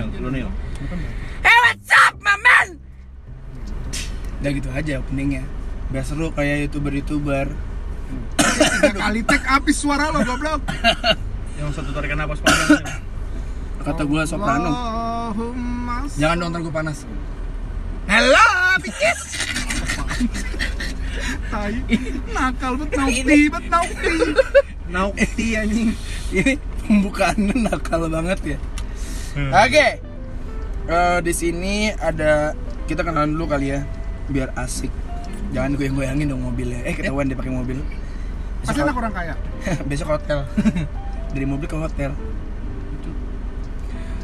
Lu. Hey what's up my man Udah gitu aja openingnya Biar seru kayak youtuber-youtuber Tiga kali take habis suara lo goblok. Yang satu tarikan napas panjang. Kata gue soprano Jangan dong ntar gue panas Hello bitches tai. Nakal bet nauti, bet nauti. Nauti anjing. Ini pembukaannya nakal banget ya Oke. Eh, Di sini ada Kita kenalan dulu kali ya Biar asik. Jangan goyang-goyangin dong mobilnya. Eh ketahuan dia pakai mobil. Pasti anak orang kaya. besok hotel. Dari mobil ke hotel.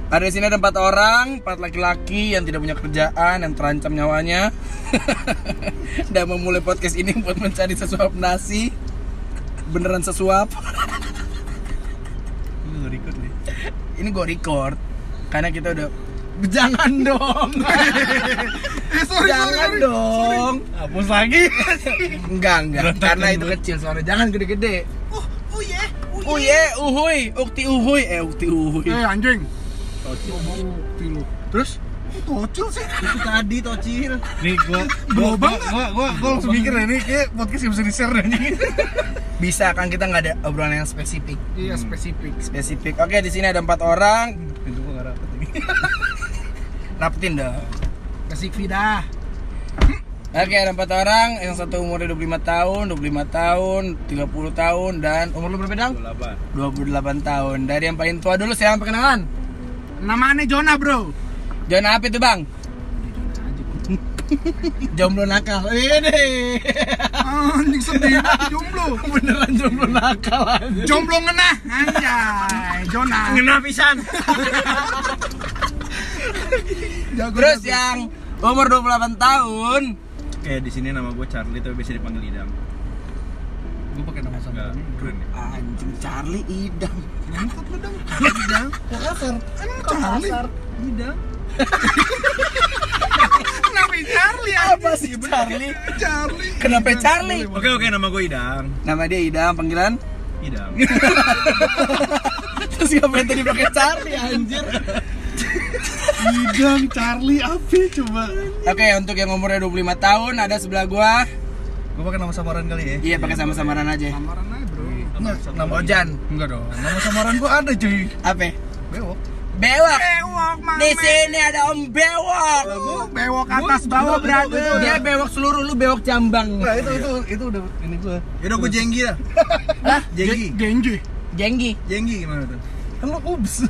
Ada di sini ada empat orang empat laki-laki yang tidak punya kerjaan yang terancam nyawanya. Dan memulai podcast ini buat mencari sesuap nasi. Beneran sesuap. Lu nggak record nih. ini gue record karena kita udah jangan dong Eh sorry, jangan sorry, sorry. dong Hapus lagi. enggak enggak Berantakan karena itu kecil soalnya jangan gede-gede Oh, oh yeah. Oh ye, uhuy, ukti uhuy, eh ukti uhuy. Eh anjing. Tocil. Bukti lu. Terus Oh, Tocil sih. Itu tadi tocil. Nih gua gua gua gua gua, gua langsung mikir ini kayak podcast yang bisa di-share nih, anjing. bisa kan kita nggak ada obrolan yang spesifik. Iya spesifik. Spesifik. Oke, di sini ada empat orang. Enggak rapet ini. Rapetin dah. Kasih dah. Oke, ada empat orang. Yang satu umurnya 25 tahun, 25 tahun, 30 tahun, dan umur lu berapa dong? 28. 28 tahun. Dari yang paling tua dulu, siapa perkenalan? Namanya Jonah, Bro. Jangan apa itu bang? Jomblo nakal. Ini. Anjing sedih jomblo. Beneran jomblo nakal aja. Jomblo ngenah. Anjay, Jonah. Ngena pisan. Terus jago. yang umur 28 tahun, Kayak di sini nama gue Charlie tapi biasa dipanggil Idam. Gue pakai nama Enggak, keren ya. anjing Charlie idam. Ngangkat lu dong. Idang. Kok kasar? Emang Charlie? Idam. Kenapa Charlie? Apa sih Charlie? Charlie. Kenapa Charlie? Oke oke nama gue Idam. Nama dia Idam, panggilan. Idam. Terus ngapain tadi pakai Charlie anjir? Idang Charlie apa coba? Oke, untuk yang umurnya 25 tahun ada sebelah gua. Gue pakai nama samaran kali ya. Iya, pakai sama-samaran aja. Samaran aja, Bro. Nama, nama Ojan. Enggak dong. Nama samaran gue ada cuy. Apa? Bewok. Bewok. Bewok, Mang. Di sini ada Om Bewok. Lu bewok atas bawah, brother. Dia bewok seluruh, lu bewok jambang. Nah itu itu itu udah ini gue. Yaudah gue jenggi dah. Hah? Jenggi. Genji. Jenggi. Jenggi gimana tuh? Kan lo ups.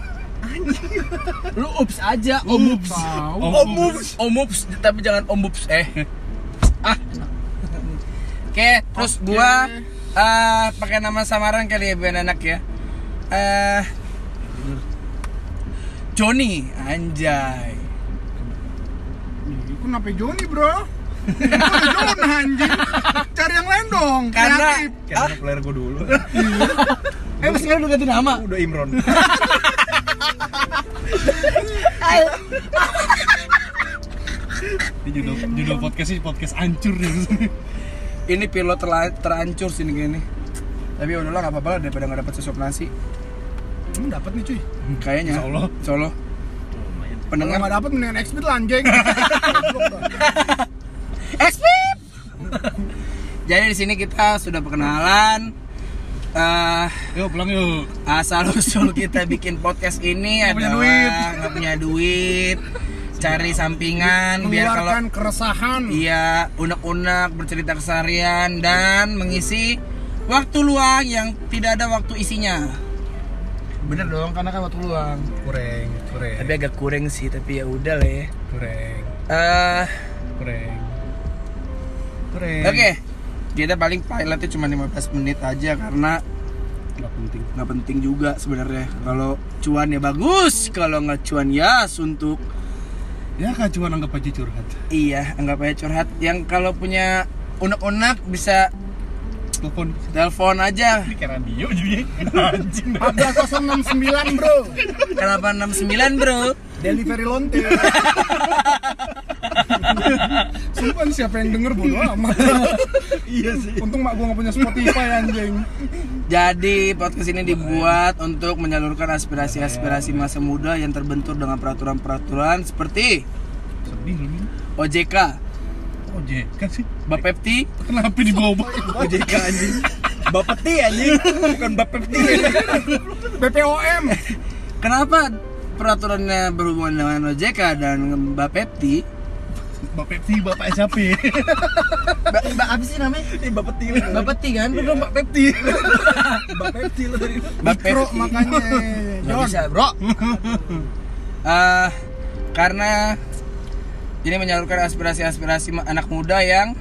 Lu ups aja, Om ups. Om ups. Om ups, tapi jangan Om ups eh. Ah. Oke, terus gua eh pakai nama samaran kali ya biar enak ya. Eh Johnny, anjay. Kenapa Joni, Bro? Jonah anjing? Cari yang lain dong. Karena kreatif. Karena player gue dulu. eh masih udah ganti nama. Udah Imron. Ini judul judul podcast sih podcast hancur nih. Ini pilot terancur sini gini. Tapi ya udahlah nggak apa-apa daripada nggak dapat sesuap nasi. Emang dapat nih, cuy. Kayaknya. Allah. Insya Allah. Kalau Pendengar nggak dapat mendingan expert lah anjing. Expip. Jadi di sini kita sudah perkenalan. Eh Yuk pulang yuk. asal usul kita bikin podcast ini punya adalah duit. nggak punya duit, cari sampingan biar kalau keresahan. iya unek-unek bercerita keseharian dan mengisi waktu luang yang tidak ada waktu isinya. Bener dong, karena kan waktu luang. Kureng, kureng, Tapi agak kurang sih, tapi ya udah lah ya. kureng, Eh, kureng. Kureng. Oke, kita paling pilotnya cuma 15 menit aja karena Gak penting. nggak penting juga sebenarnya. Kalau cuan ya bagus, kalau nggak cuan ya suntuk. Ya kan cuma anggap aja curhat. Iya, anggap aja curhat. Yang kalau punya unek-unek bisa Telepon. telepon aja. Ini kayak radio jadi. Anjing. 14069, Bro. Kenapa 69 bro? Delivery lonte. Sumpah nih, siapa yang denger bodo amat. Iya sih. Untung mak gua gak punya Spotify anjing. Jadi podcast ini dibuat untuk menyalurkan aspirasi-aspirasi masa muda yang terbentur dengan peraturan-peraturan seperti Sedih lu. OJK, Oh, kan sih. Bapepti, Kenapa dibawa OJK anjing. Bapepti anjing, bukan Bapepti. BPOM. Kenapa peraturannya berhubungan dengan OJK dan Bapepti? Bapak Pepti, bapak siapa? Mbak, mbak apa sih namanya? Eh, bapak Pepti. Bapepti kan? Bener Mbak Pepti. Bapak Pepti lo tadi. Mikro Bapepti. makanya. Nggak John. bisa bro Eh, Karena Ini menyalurkan aspirasi-aspirasi anak muda yang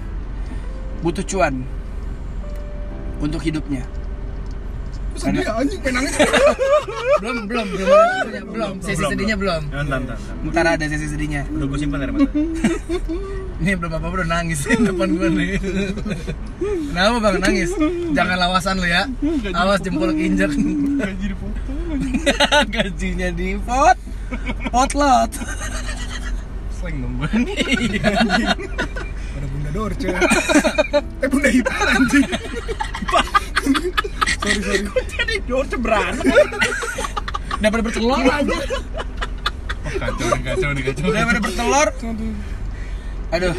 Butuh cuan Untuk hidupnya. Sedih ya, anjing pengen nangis. Belum, belum, belum. Belum, sesi sedihnya belum. Entar, entar. Ntar ada sesi sedihnya. Udah gue simpan dari mata. Ini belum apa udah nangis depan gue nih. Kenapa bang? Nangis? Jangan lawasan lu ya. Awas jempol injak Gaji dipotong. Gajinya di pot. Potlot Slang dong gue. Ada Bunda Dorce. Eh Bunda Ipar anjing. sorry sorry. Jadi dorce beranak. Daripada bertelur aja Oh, kacau nih, kacau nih, kacau. Daripada bertelur Aduh.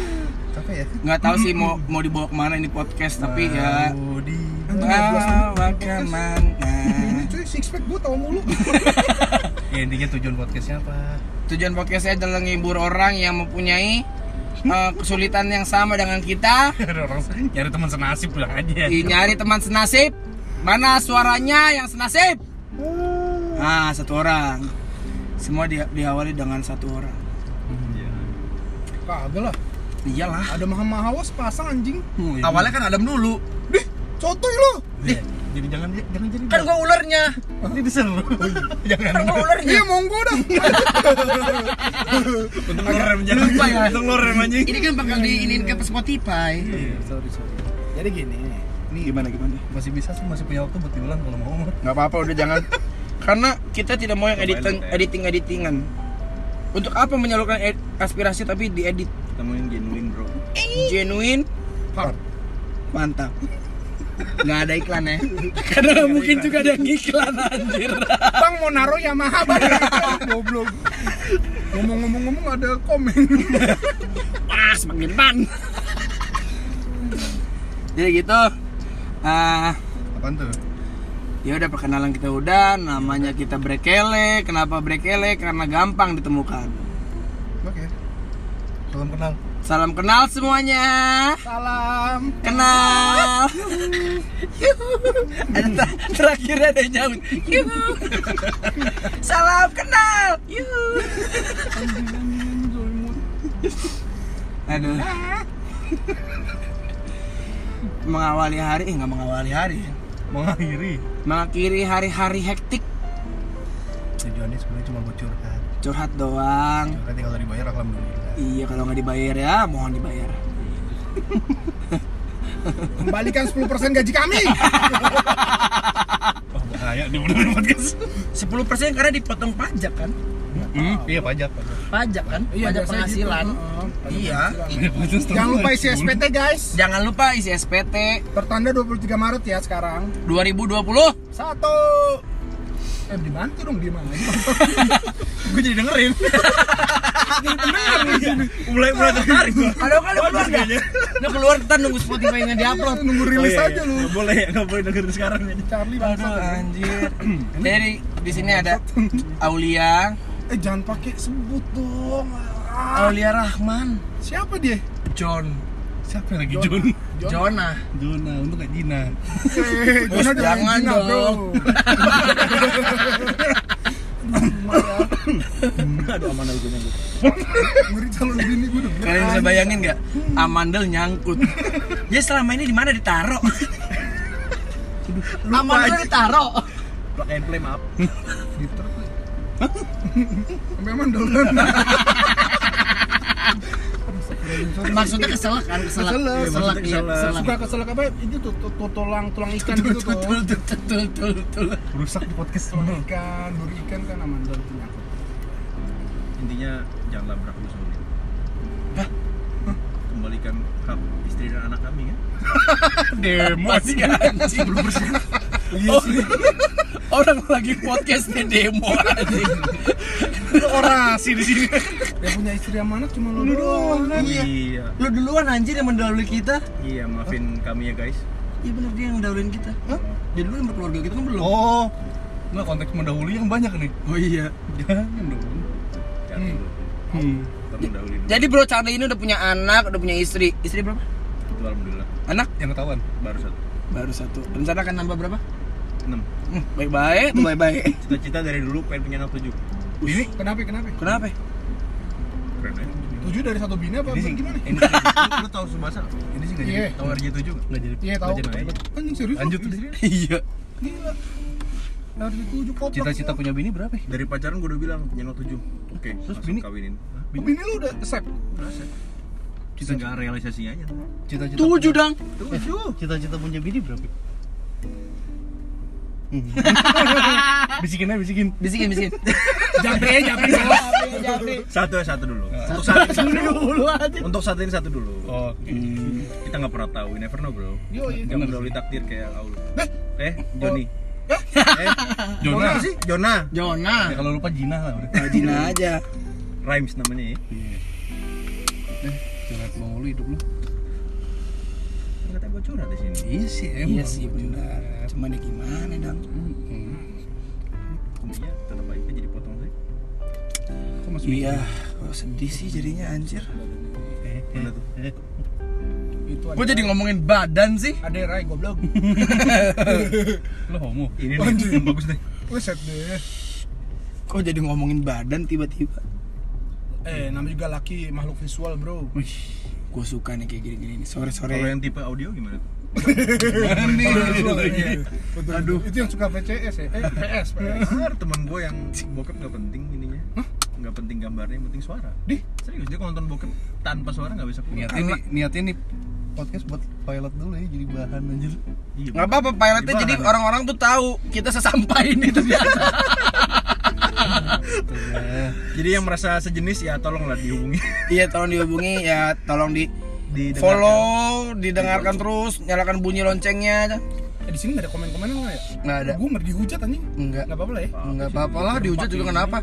Capek ya? nggak tahu sih mau mau dibawa ke mana ini podcast tapi ya di bawa ke mana cuy six pack gua tau mulu. Ya intinya tujuan podcastnya apa? tujuan podcast saya adalah menghibur orang yang mempunyai eh, kesulitan yang sama dengan kita orang nyari teman senasib pulang aja. Nyari teman senasib mana suaranya yang senasib ah satu orang semua di, diawali dengan satu orang Iya. Kagak lah. iyalah Ada maha-mahawas pasang anjing. awalnya kan Adam dulu Dih, cotoy lo. Iya. Jadi jangan jangan jadi. kan gua ulernya Ini diseru. Jangan. kan gua ulernya Iya monggo dah. Untung lo rem jangan. Lupa ya. Untung lo rem anjing. ini kan bakal diinin ke Spotify Iya, sorry sorry. Jadi gini. ini gimana gimana Masih bisa sih, masih punya waktu buat diulang kalau mau. nggak apa-apa udah jangan karena kita tidak mau yang editing editing editingan untuk apa menyalurkan aspirasi tapi diedit Kita mau yang genuine bro. genuine Hard. mantap nggak ada iklan ya karena nggak mungkin juga ada yang iklan anjir Bang mau naro Yamaha bang. Goblok. Ngomong-ngomong-ngomong ada komen. pas makin depan jadi gitu ah Apaan tuh? ya udah perkenalan kita udah namanya kita brekele kenapa brekele karena gampang ditemukan Oke. Salam kenal. Salam kenal semuanya Salam. kenal ada ter- terakhir ada yang nyaut salam kenal aduh mengawali hari eh nggak mengawali hari Mengakhiri. mengakhiri hari-hari hektik Tujuannya sebenarnya cuma buat curhat. curhat doang Curhat ya kalau dibayar alhamdulillah. Iya kalau nggak dibayar ya mohon dibayar Kembalikan 10% gaji kami. Wah bahaya di bener podcast. 10% karena dipotong pajak kan Hmm, iya pajak pajak. pajak kan pajak biasanya penghasilan gitu. Heeh. iya Jangan lupa isi SPT guys. jangan lupa isi SPT Tertanda 23 Maret ya sekarang. 2020 Satu. Eh dibantu dong di mana? Gue jadi dengerin. Mulai mulai tertarik ada lu keluar gak? lu keluar kita nunggu Spotify nya diupload Nunggu rilis Oh, iya, aja lu. Nggak boleh nggak boleh dengerin sekarang ya. Charlie bangsa. anjir jadi di sini ada Aulia Eh jangan pakai sebut dong. Ah, Aulia Rahman Siapa dia? John Siapa lagi Jun? Jonah Juna, untuk gak Jina. Eh, Bos, Jona udah jangan dong. Aduh aman aku nyangkut. Ngeri calon bini gue udah. kalian bisa bayangin nggak amandel nyangkut ya selama ini di mana ditaro amandel ditaro Plug and play maaf. Sampai maksudnya keselak kan keselak Keselak. keselak Maksudnya iya keselak. keselak Suka kesel apa? Itu tuh tuh- tuh tulang tulang ikan gitu tuh. tul tul tul tul tul Rusak di podcast Tulang semua. ikan, duri ikan kan amandel. Intinya jangan labrak musuh. Hah? mengembalikan hak istri dan anak kami ya. Demo Masih anjing Oh, orang lagi podcast di demo anjing orasi di sini. Yang punya istri amanat cuma lu doang kan. Iya. lu duluan anjir yang mendahului kita Iya, maafin kami ya guys. iya bener dia yang mendahuluin kita Hah? dia dulu yang berkeluarga kita kan belum Oh. Nggak konteks mendahului yang banyak nih. oh iya Jangan dong. Dulu. Hmm. Dulu. jadi bro Charlie ini udah punya anak udah punya istri istri berapa Itu alhamdulillah anak Yang ketahuan. baru satu. baru satu rencana akan nambah berapa Enam. Hmm, baik-baik tuh baik-baik Cita-cita dari dulu pengen punya anak tujuh. Ini kenapa kenapa? kenapa Keren ya. Tujuh dari satu bini apa Ini sih gimana? Ini sih, lu, tahu Subasa? Ini sih nggak Iya. jadi. Tahu RJ7 nggak? Nggak jadi. Iya tahu. Anjing serius. Lanjut deh. iya Gila. Harus ditujuh koplak. Cita-cita semua. punya bini berapa ya? Dari pacaran gue udah bilang punya anak tujuh. Oke, Terus bini? kawinin. Hah? Oh, bini lu udah sep. Nggak realisasinya aja. Cita-cita. tujuh dong Tujuh. Cita-cita punya bini berapa? Hmm. bisikin aja bisikin. bisikin bisikin Japri ya, japri. Satu ya satu dulu. Untuk saat ini satu dulu. dulu aja Untuk saat ini satu dulu. Oh. Kita nggak pernah tahu. We never know bro. Yo. Nggak mendahului takdir kayak Aul. Eh, Eh, Eh, Jona. Jona sih? Jona. Jona Ya, kalau lupa Jina lah udah. rajin aja Rhymes namanya ya. Iya. Eh, curhat mulu hidup lu. Katanya gue curhat di sini. Iya sih emang. iya sih benar cuman ya gimana dong Hmm. Iya, tetap aja jadi potong sih. Kok masih iya kok sedih sih jadinya anjir Eh, Mana tuh? eh. Itu Kok jadi ngomongin badan sih? ada Rai goblok. Lo homo. Ini nih, yang bagus deh. Wes set deh. Kok jadi ngomongin badan tiba-tiba? Eh, namanya juga laki makhluk visual, Bro. Wih. Gue suka nih kayak gini-gini nih Sore-sore Kalau yang tipe audio gimana? Nih. Iya. Aduh, itu yang suka VCS ya. Eh, PS, PS. Benar, temen gue yang bokep nggak penting ininya. Nggak penting gambarnya, yang penting suara. Dih, Serius dia kalau nonton bokep tanpa suara nggak bisa keluar. Niatin nih, niatin nih podcast buat pilot dulu ya jadi bahan anjir. Iya, Nggak apa-apa pilotnya Di jadi orang-orang tuh tahu kita sesampai ini ternyata Ya. Jadi yang merasa sejenis ya tolonglah dihubungi. Iya tolong dihubungi ya tolong di di follow didengarkan terus nyalakan bunyi loncengnya eh, di sini nggak ada komen-komen nggak ya? nggak ada Gue nggak dihujat anjing. enggak Nggak apa-apa lah ya. enggak apa-apa lah dihujat juga kenapa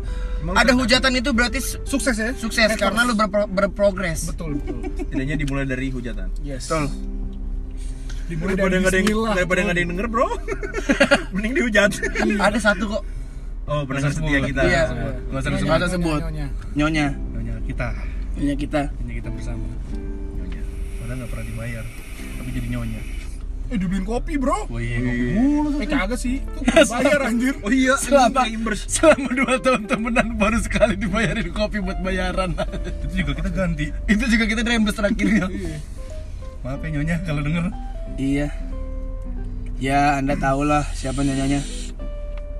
ada hujatan itu berarti su- Sukses ya. sukses karena lu berpro- berprogres Betul, betul. Setidaknya dimulai dari hujatan. Yes. betul Dimulai Daripada dari nggak ada yang daripada nggak ada yang denger bro, mending dihujat. ada satu kok Oh pendengar Nggak setia kita. Iya. Nggak usah Nyonya, disebut. Nggak usah sebut. nyonya. nyonya Nyonya kita. nyonya kita Nyonya kita bersama. Nyonya. Padahal nggak pernah dibayar. Tapi jadi nyonya. Eh, dibeliin kopi, Bro. Wah iya kopi mulu. Eh, kagak sih. Itu bayar anjir. Oh iya, Selama- selama dua tahun temenan baru sekali dibayarin kopi buat bayaran Itu juga kita ganti. itu juga kita reimburse terakhirnya Iya. Maaf ya nyonya kalau denger. iya ya anda tahulah siapa nyonyanya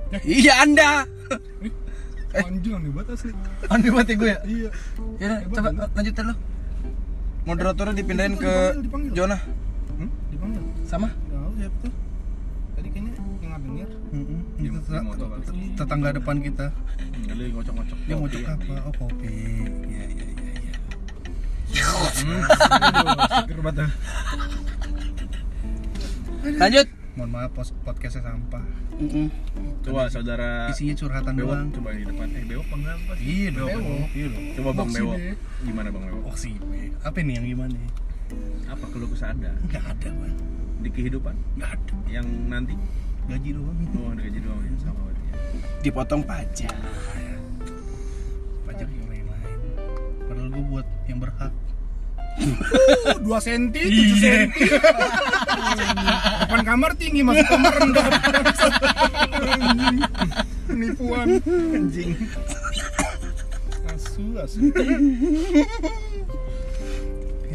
Ya. iya anda Anjing aneh banget asli. aneh banget ya gue ya Iya. ya udah, coba lanjutin lo moderatornya dipindahin ke Dipanggil, dipanggil. Jona Hmm? Dipanggil. Sama Nggak tahu siapa tuh. Tadi kayaknya yang nggak. Dia- Itu dia apa? tetangga depan kita. Nggak ada yang ngocok-ngocok. Dia ngocok apa? Oh kopi. Iya iya iya. iya. Hmm. Aduh, seger banget. lanjut Mohon maaf pos- podcastnya sampah. Coba saudara Isinya curhatan Bewok doang. coba di depan. Eh bewok enggak apa sih? Iya dong. Bewok. Iya dong. Coba Bang Bewok. Gimana Bang Bewok? Sih. Apa nih yang gimana? Apa keluh kesah Anda Enggak ada bang. Di kehidupan Enggak ada. yang nanti? Gaji doang. Oh, ada gaji doang ya sama berarti ya. dipotong pajak Pajak yang lain-lain. Padahal gue buat yang berhak. Uh, 2 cm, 7 cm. Depan kamar tinggi, masuk kamar rendah. Penipuan. Anjing. Asu, asu.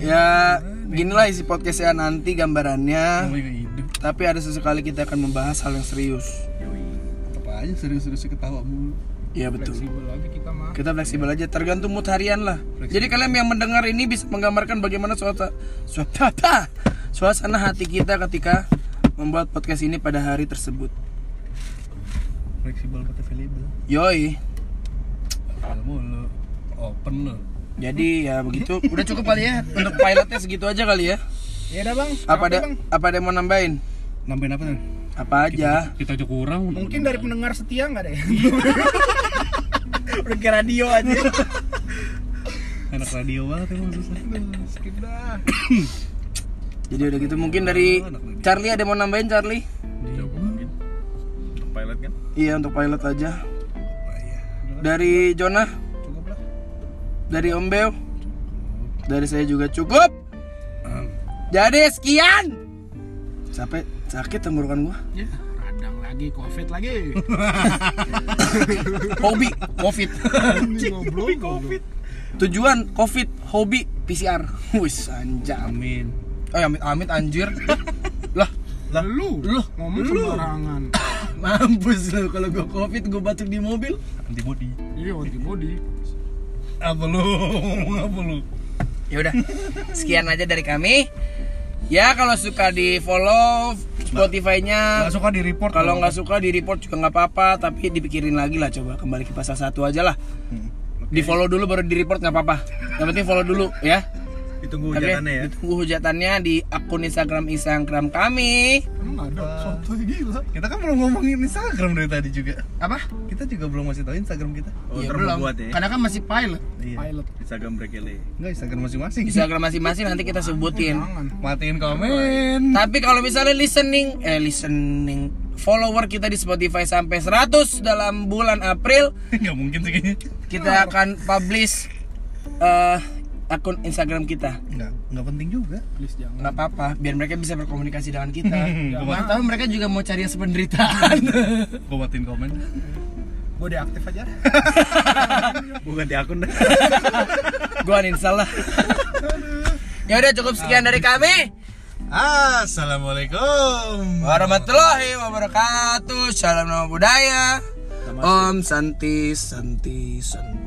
ya ginilah isi podcastnya nanti gambarannya Namanya hidup. tapi ada sesekali kita akan membahas hal yang serius. Apa aja serius-serius ketawa mulu. Iya betul Fleksibel aja kita mah. kita fleksibel aja tergantung mood harian lah jadi kalian yang mendengar ini bisa menggambarkan bagaimana suasana suasana, suasana hati kita ketika membuat podcast ini pada hari tersebut Fleksibel but available. yoi mulu open lo. Jadi ya begitu. Udah cukup kali ya untuk pilotnya segitu aja kali ya. Ya udah bang. Apa ada bang. apa ada yang mau nambahin? Nambahin apa tuh? Apa aja? Kita aja kurang. Mungkin dari pendengar setia nggak deh? Udah kayak radio aja. Anak radio banget emang susah. Skip dah. Jadi udah gitu mungkin dari Charlie ada yang mau nambahin Charlie? Mungkin untuk pilot kan Iya untuk pilot aja. Dari Jonah. Dari Om Beo, dari saya juga cukup. Jadi sekian. Sampai sakit tenggorokan gua. Ya, radang lagi, covid lagi. Hobi COVID. Goblok, goblok. Tujuan COVID, hobi PCR. Wis anjam. Amin. Oh ya amit amit anjir. lah, Lu, Lu. ngomong Lu. sembarangan. mampus lu kalau gua COVID gua batuk di mobil. Antibody. Iya, antibody. Apa lu? Apa lu? Ya udah. Sekian aja dari kami. Ya kalau suka di follow Spotify-nya. Gak suka di report Kalau nggak suka di report juga nggak apa-apa, tapi dipikirin lagi lah coba kembali ke pasal satu aja lah. Di follow dulu baru di report nggak apa-apa. Yang penting follow dulu ya. Ditunggu hujatannya ya Ditunggu hujatannya di akun Instagram Instagram kami. Emang ada, sotoy gila. Kita kan belum ngomongin Instagram dari tadi juga. Apa? Kita juga belum masih tahu Instagram kita. oh Iya, mau buat ya Karena kan masih pilot. Iya. Pilot. Instagram brekele Enggak Instagram masing-masing. Instagram masing-masing nanti kita sebutin. Jangan. Matiin komen. Tapi kalau misalnya listening eh listening follower kita di Spotify sampai 100 dalam bulan April, Enggak mungkin sih kayaknya. kita akan publish eh, akun Instagram kita. Enggak, enggak penting juga. Please jangan. nggak apa-apa, biar mereka bisa berkomunikasi dengan kita. Gua Mana tahu mereka juga mau cari yang sependeritaan. Gua matiin komen. Gue deaktif aja. bukan di akun dah Gua uninstall lah. ya udah cukup sekian dari kami. Assalamualaikum. Warahmatullahi wabarakatuh. Salam nama budaya. Om Santi Santi Santi.